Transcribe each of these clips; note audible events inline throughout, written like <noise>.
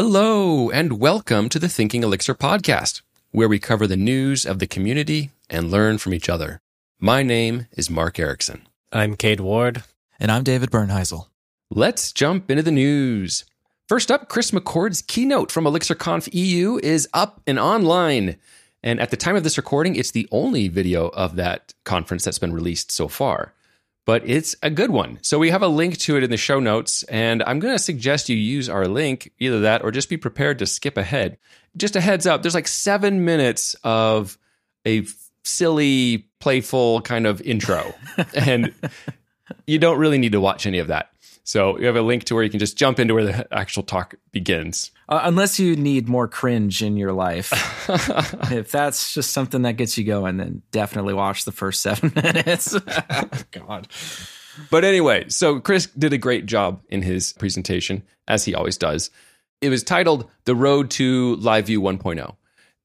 Hello, and welcome to the Thinking Elixir podcast, where we cover the news of the community and learn from each other. My name is Mark Ericksen. I'm Cade Ward. And I'm David Bernheisel. Let's jump into the news. First up, Chris McCord's keynote from ElixirConf EU is up and online. And at the time of this recording, it's the only video of that conference that's been released so far but it's a good one. So we have a link to it in the show notes, and I'm going to suggest you use our link, either that or just be prepared to skip ahead. Just a heads up, there's like seven minutes of a silly, playful kind of intro, <laughs> and you don't really need to watch any of that. So you have a link to where you can just jump into where the actual talk begins. Uh, unless you need more cringe in your life. <laughs> if that's just something that gets you going, then definitely watch the first seven <laughs> minutes. <laughs> God. But anyway, so Chris did a great job in his presentation, as he always does. It was titled The Road to LiveView 1.0.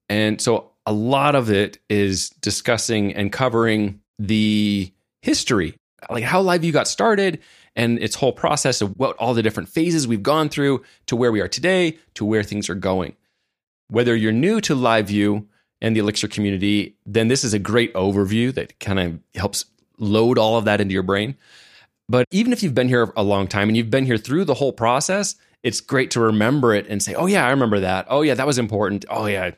And so a lot of it is discussing and covering the history, like how LiveView got started and its whole process of what all the different phases we've gone through to where we are today to where things are going. Whether you're new to LiveView and the Elixir community, then this is a great overview that kind of helps load all of that into your brain. But even if you've been here a long time and you've been here through the whole process, it's great to remember it and say, oh, yeah, I remember that. Oh, yeah, that was important. Oh, yeah.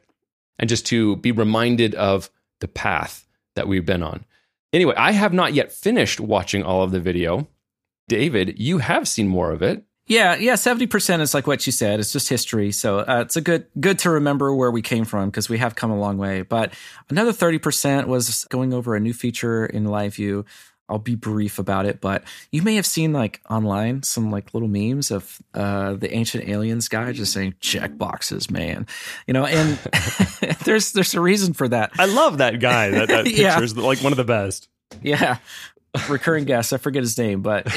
And just to be reminded of the path that we've been on. Anyway, I have not yet finished watching all of the video. David, you have seen more of it. Yeah, yeah, seventy percent is like what you said. It's just history, so uh, it's a good good to remember where we came from because we have come a long way. But another thirty percent was going over a new feature in LiveView. I'll be brief about it, but you may have seen like online some like little memes of uh, the ancient aliens guy just saying check boxes, man. You know, and <laughs> there's there's a reason for that. I love that guy. That, that picture <laughs> yeah. is like one of the best. Yeah recurring <laughs> guest. I forget his name, but <laughs>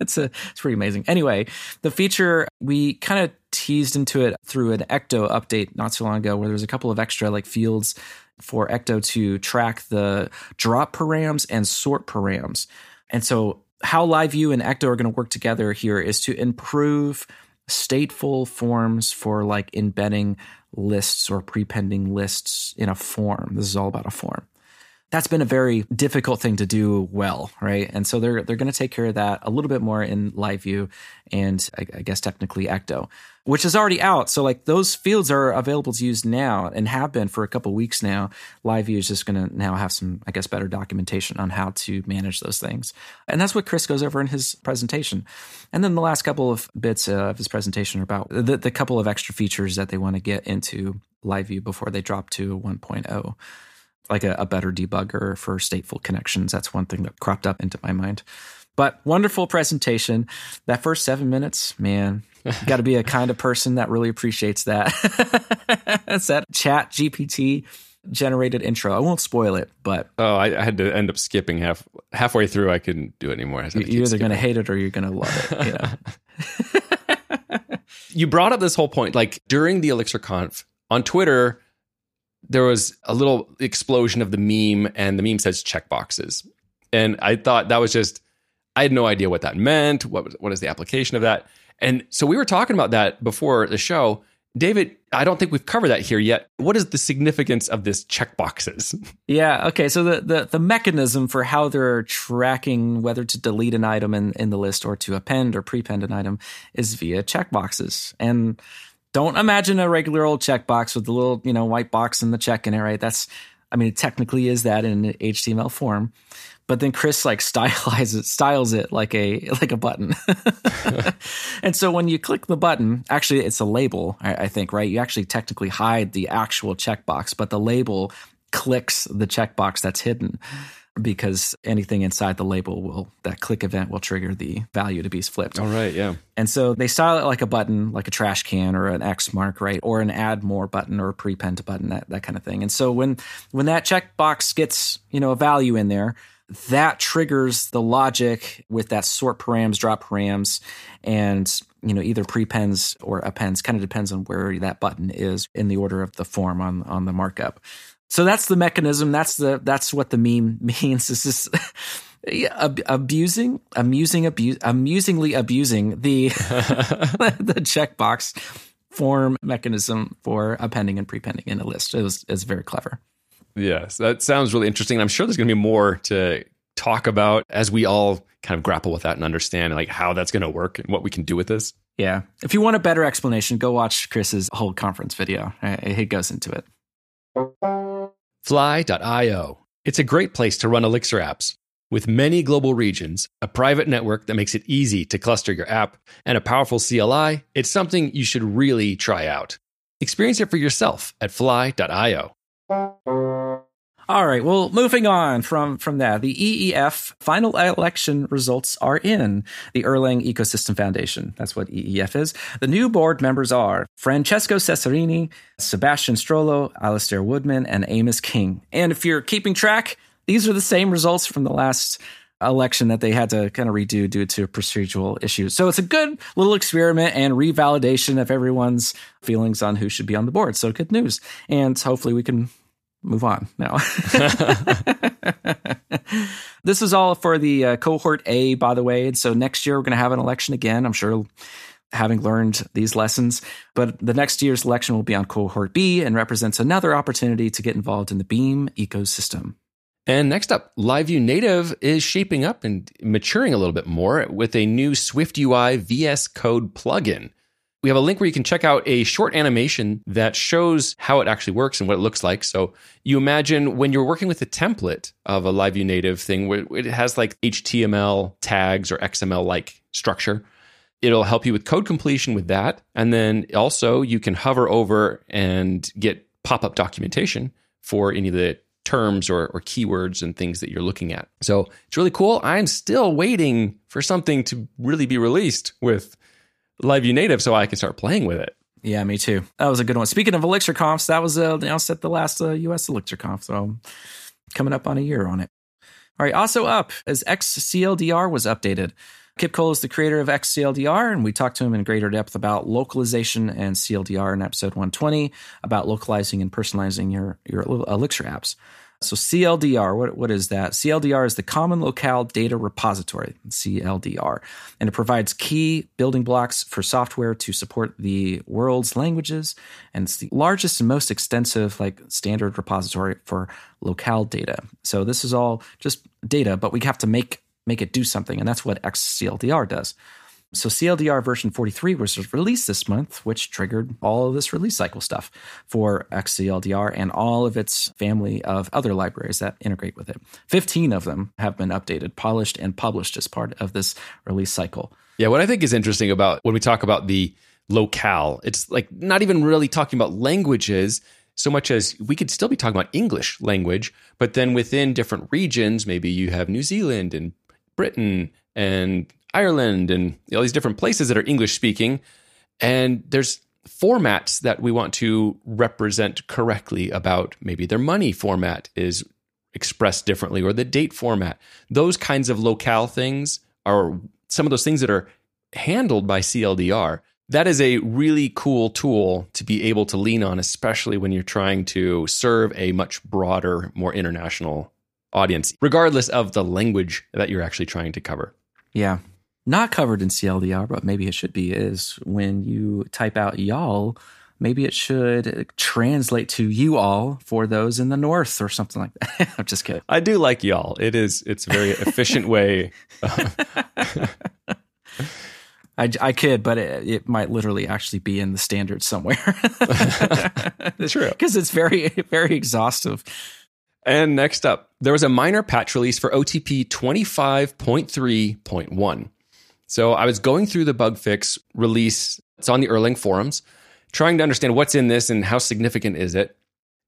it's a it's pretty amazing. Anyway, the feature we kind of teased into it through an Ecto update not so long ago, where there's a couple of extra like fields for Ecto to track the drop params and sort params. And so, how LiveView and Ecto are going to work together here is to improve stateful forms for like embedding lists or prepending lists in a form. This is all about a form that's been a very difficult thing to do well, right? And so they're they're going to take care of that a little bit more in LiveView and I, I, guess technically Ecto, which is already out. So like those fields are available to use now and have been for a couple weeks now. LiveView is just going to now have some, I guess, better documentation on how to manage those things, and that's what Chris goes over in his presentation. And then the last couple of bits of his presentation are about the, the couple of extra features that they want to get into LiveView before they drop to 1.0 like a, a better debugger for stateful connections. That's one thing that cropped up into my mind. But wonderful presentation. That first seven minutes, man, <laughs> got to be a kind of person that really appreciates that. <laughs> That's that chat GPT generated intro. I won't spoil it, but oh, I, I, had to end up skipping half halfway through. I couldn't do it anymore. You're either going to hate it or you're going to love it. You know. <laughs> you brought up this whole point, like during the Elixir Conf on Twitter there was a little explosion of the meme, and the meme says checkboxes. And I thought that was just, I had no idea what that meant. What, what is the application of that? And so we were talking about that before the show. David, I don't think we've covered that here yet. What is the significance of this checkboxes? <laughs> Yeah. Okay. So the, the, the mechanism for how they're tracking whether to delete an item in, in the list or to append or prepend an item is via checkboxes. And don't imagine a regular old checkbox with the little, you know, white box and the check in it, right? That's, I mean, it technically is that in HTML form, but then Chris like <laughs> stylizes styles it like a like a button. <laughs> and so when you click the button, actually it's a label, I, I think, right? You actually technically hide the actual checkbox, but the label clicks the checkbox that's hidden because anything inside the label will that click event will trigger the value to be flipped. All right, yeah. And so they style it like a button, like a trash can or an X mark, right? Or an add more button or a prepend button, that, that kind of thing. And so when when that checkbox gets, you know, a value in there, that triggers the logic with that sort params, drop params, and you know either prepends or appends. Kind of depends on where that button is in the order of the form on on the markup so that's the mechanism. That's the that's what the meme <laughs> means. Is this Yeah, ab- abusing, amusing, abuse, amusingly abusing the <laughs> <laughs> the checkbox form mechanism for appending and prepending in a list. It was is very clever. Yes, that sounds really interesting. I'm sure there's going to be more to talk about as we all kind of grapple with that and understand like how that's going to work and what we can do with this. Yeah. If you want a better explanation, go watch Chris's whole conference video. He goes into it. Fly.io. It's a great place to run Elixir apps. With many global regions, a private network that makes it easy to cluster your app, and a powerful CLI, it's something you should really try out. Experience it for yourself at fly.io. All right. Well, moving on from from that, the EEF final election results are in the Erlang Ecosystem Foundation. That's what EEF is. The new board members are Francesco Cesarini, Sebastian Strollo, Alastair Woodman, and Amos King. And if you're keeping track, these are the same results from the last election that they had to kind of redo due to procedural issues. So it's a good little experiment and revalidation of everyone's feelings on who should be on the board. So good news. And hopefully we can move on now. <laughs> <laughs> this is all for the uh, cohort A, by the way. And so next year we're going to have an election again. I'm sure having learned these lessons. But the next year's election will be on cohort B and represents another opportunity to get involved in the Beam ecosystem. And next up, LiveView Native is shaping up and maturing a little bit more with a new SwiftUI VS Code plugin. We have a link where you can check out a short animation that shows how it actually works and what it looks like. So you imagine when you're working with a template of a LiveView Native thing where it has like HTML tags or XML like structure. It'll help you with code completion with that. And then also you can hover over and get pop up documentation for any of the terms or, or keywords and things that you're looking at. So it's really cool. I'm still waiting for something to really be released with LiveView Native so I can start playing with it. Yeah, me too. That was a good one. Speaking of Elixir Confs, that was uh, announced at the last uh, US Elixir Conf. So coming up on a year on it. All right, also up as ex_cldr was updated. Kip Cole is the creator of ex_cldr, and we talked to him in greater depth about localization and CLDR in episode 120 about localizing and personalizing your, your Elixir apps. So CLDR, what, what is that? CLDR is the Common Locale Data Repository, CLDR, and it provides key building blocks for software to support the world's languages, and it's the largest and most extensive like standard repository for locale data. So this is all just data, but we have to make make it do something, and that's what ex_cldr does. So CLDR version 43 was released this month, which triggered all of this release cycle stuff for ex_cldr and all of its family of other libraries that integrate with it. 15 of them have been updated, polished, and published as part of this release cycle. Yeah, what I think is interesting about when we talk about the locale, it's like not even really talking about languages so much as we could still be talking about English language, but then within different regions, maybe you have New Zealand and Britain and Ireland and all these different places that are English speaking. And there's formats that we want to represent correctly about maybe their money format is expressed differently or the date format. Those kinds of locale things are some of those things that are handled by CLDR. That is a really cool tool to be able to lean on, especially when you're trying to serve a much broader, more international audience, regardless of the language that you're actually trying to cover. Yeah not covered in CLDR, but maybe it should be, is when you type out y'all, maybe it should translate to you all for those in the north or something like that. <laughs> I'm just kidding. I do like y'all. It is it's a very efficient way. <laughs> I, I could, but it, it, might literally actually be in the standard somewhere. <laughs> True. Because it's very, very exhaustive. And next up, there was a minor patch release for OTP 25.3.1. So I was going through the bug fix release. It's on the Erlang forums, trying to understand what's in this and how significant is it.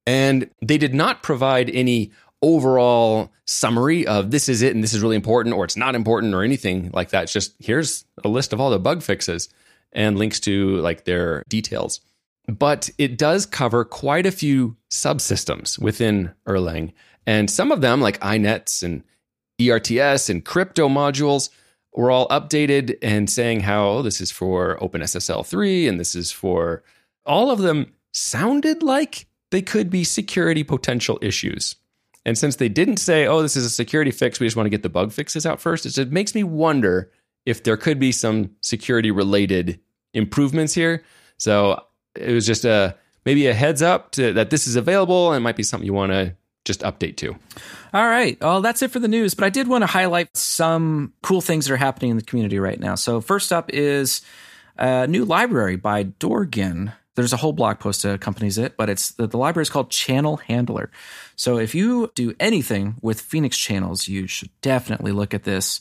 And they did not provide any overall summary of this is it and this is really important or it's not important or anything like that. It's just here's a list of all the bug fixes and links to like their details. But it does cover quite a few subsystems within Erlang. And some of them, like INETs and ERTS and crypto modules, were all updated and saying how oh, this is for OpenSSL 3 and this is for all of them sounded like they could be security potential issues. And since they didn't say, oh, this is a security fix, we just want to get the bug fixes out first, it makes me wonder if there could be some security related improvements here. So it was just a maybe a heads up to, that this is available and might be something you want to just update to. All right. Well, that's it for the news, but I did want to highlight some cool things that are happening in the community right now. So, first up is a new library by Dorgan. There's a whole blog post that accompanies it, but it's the, the library is called Channel Handler. So, if you do anything with Phoenix channels, you should definitely look at this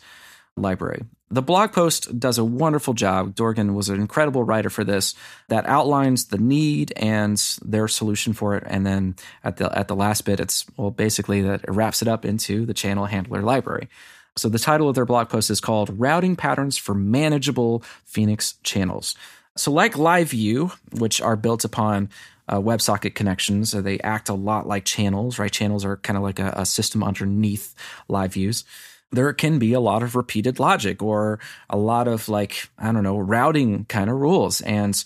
library. The blog post does a wonderful job. Dorgan was an incredible writer for this that outlines the need and their solution for it. And then at the at the last bit, it's well basically that it wraps it up into the channel handler library. So the title of their blog post is called Routing Patterns for Manageable Phoenix Channels. So like LiveView, which are built upon uh, WebSocket connections, so they act a lot like channels, right? Channels are kind of like a, a system underneath LiveViews there can be a lot of repeated logic or a lot of like i don't know routing kind of rules. And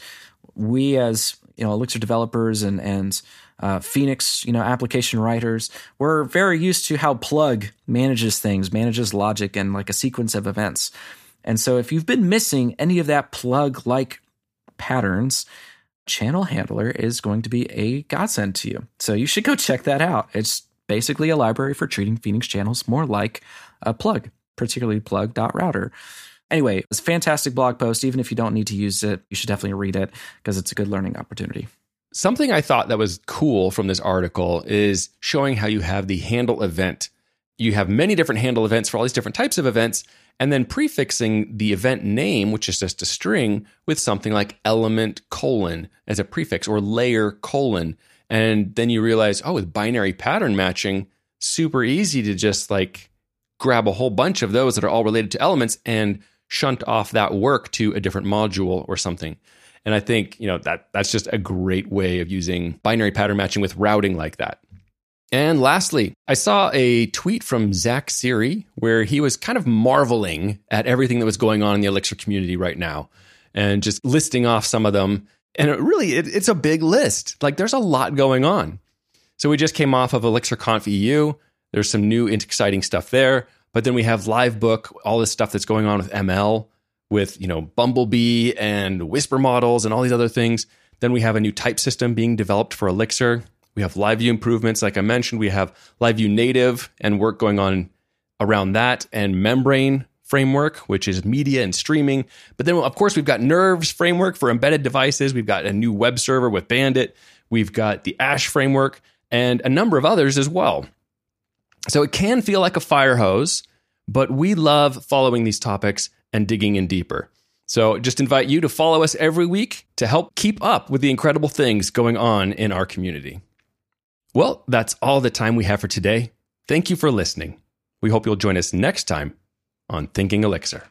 we as you know elixir developers and and uh, phoenix you know application writers we're very used to how plug manages things manages logic and like a sequence of events. And so if you've been missing any of that plug like patterns channel handler is going to be a godsend to you. So you should go check that out. It's basically a library for treating phoenix channels more like a plug, particularly plug.router. Anyway, it's a fantastic blog post. Even if you don't need to use it, you should definitely read it because it's a good learning opportunity. Something I thought that was cool from this article is showing how you have the handle event. You have many different handle events for all these different types of events, and then prefixing the event name, which is just a string, with something like element colon as a prefix or layer colon. And then you realize, oh, with binary pattern matching, super easy to just like grab a whole bunch of those that are all related to elements and shunt off that work to a different module or something. And I think, you know, that that's just a great way of using binary pattern matching with routing like that. And lastly, I saw a tweet from Zack Siri where he was kind of marveling at everything that was going on in the Elixir community right now and just listing off some of them. And it really, it, it's a big list. Like there's a lot going on. So we just came off of ElixirConf EU. There's some new exciting stuff there. But then we have Livebook, all this stuff that's going on with ML, with you know Bumblebee and Whisper models and all these other things. Then we have a new type system being developed for Elixir. We have LiveView improvements, like I mentioned. We have LiveView native and work going on around that, and Membrane framework, which is media and streaming. But then, of course, we've got Nerves framework for embedded devices. We've got a new web server with Bandit. We've got the Ash framework and a number of others as well. So it can feel like a fire hose, but we love following these topics and digging in deeper. So just invite you to follow us every week to help keep up with the incredible things going on in our community. Well, that's all the time we have for today. Thank you for listening. We hope you'll join us next time on Thinking Elixir.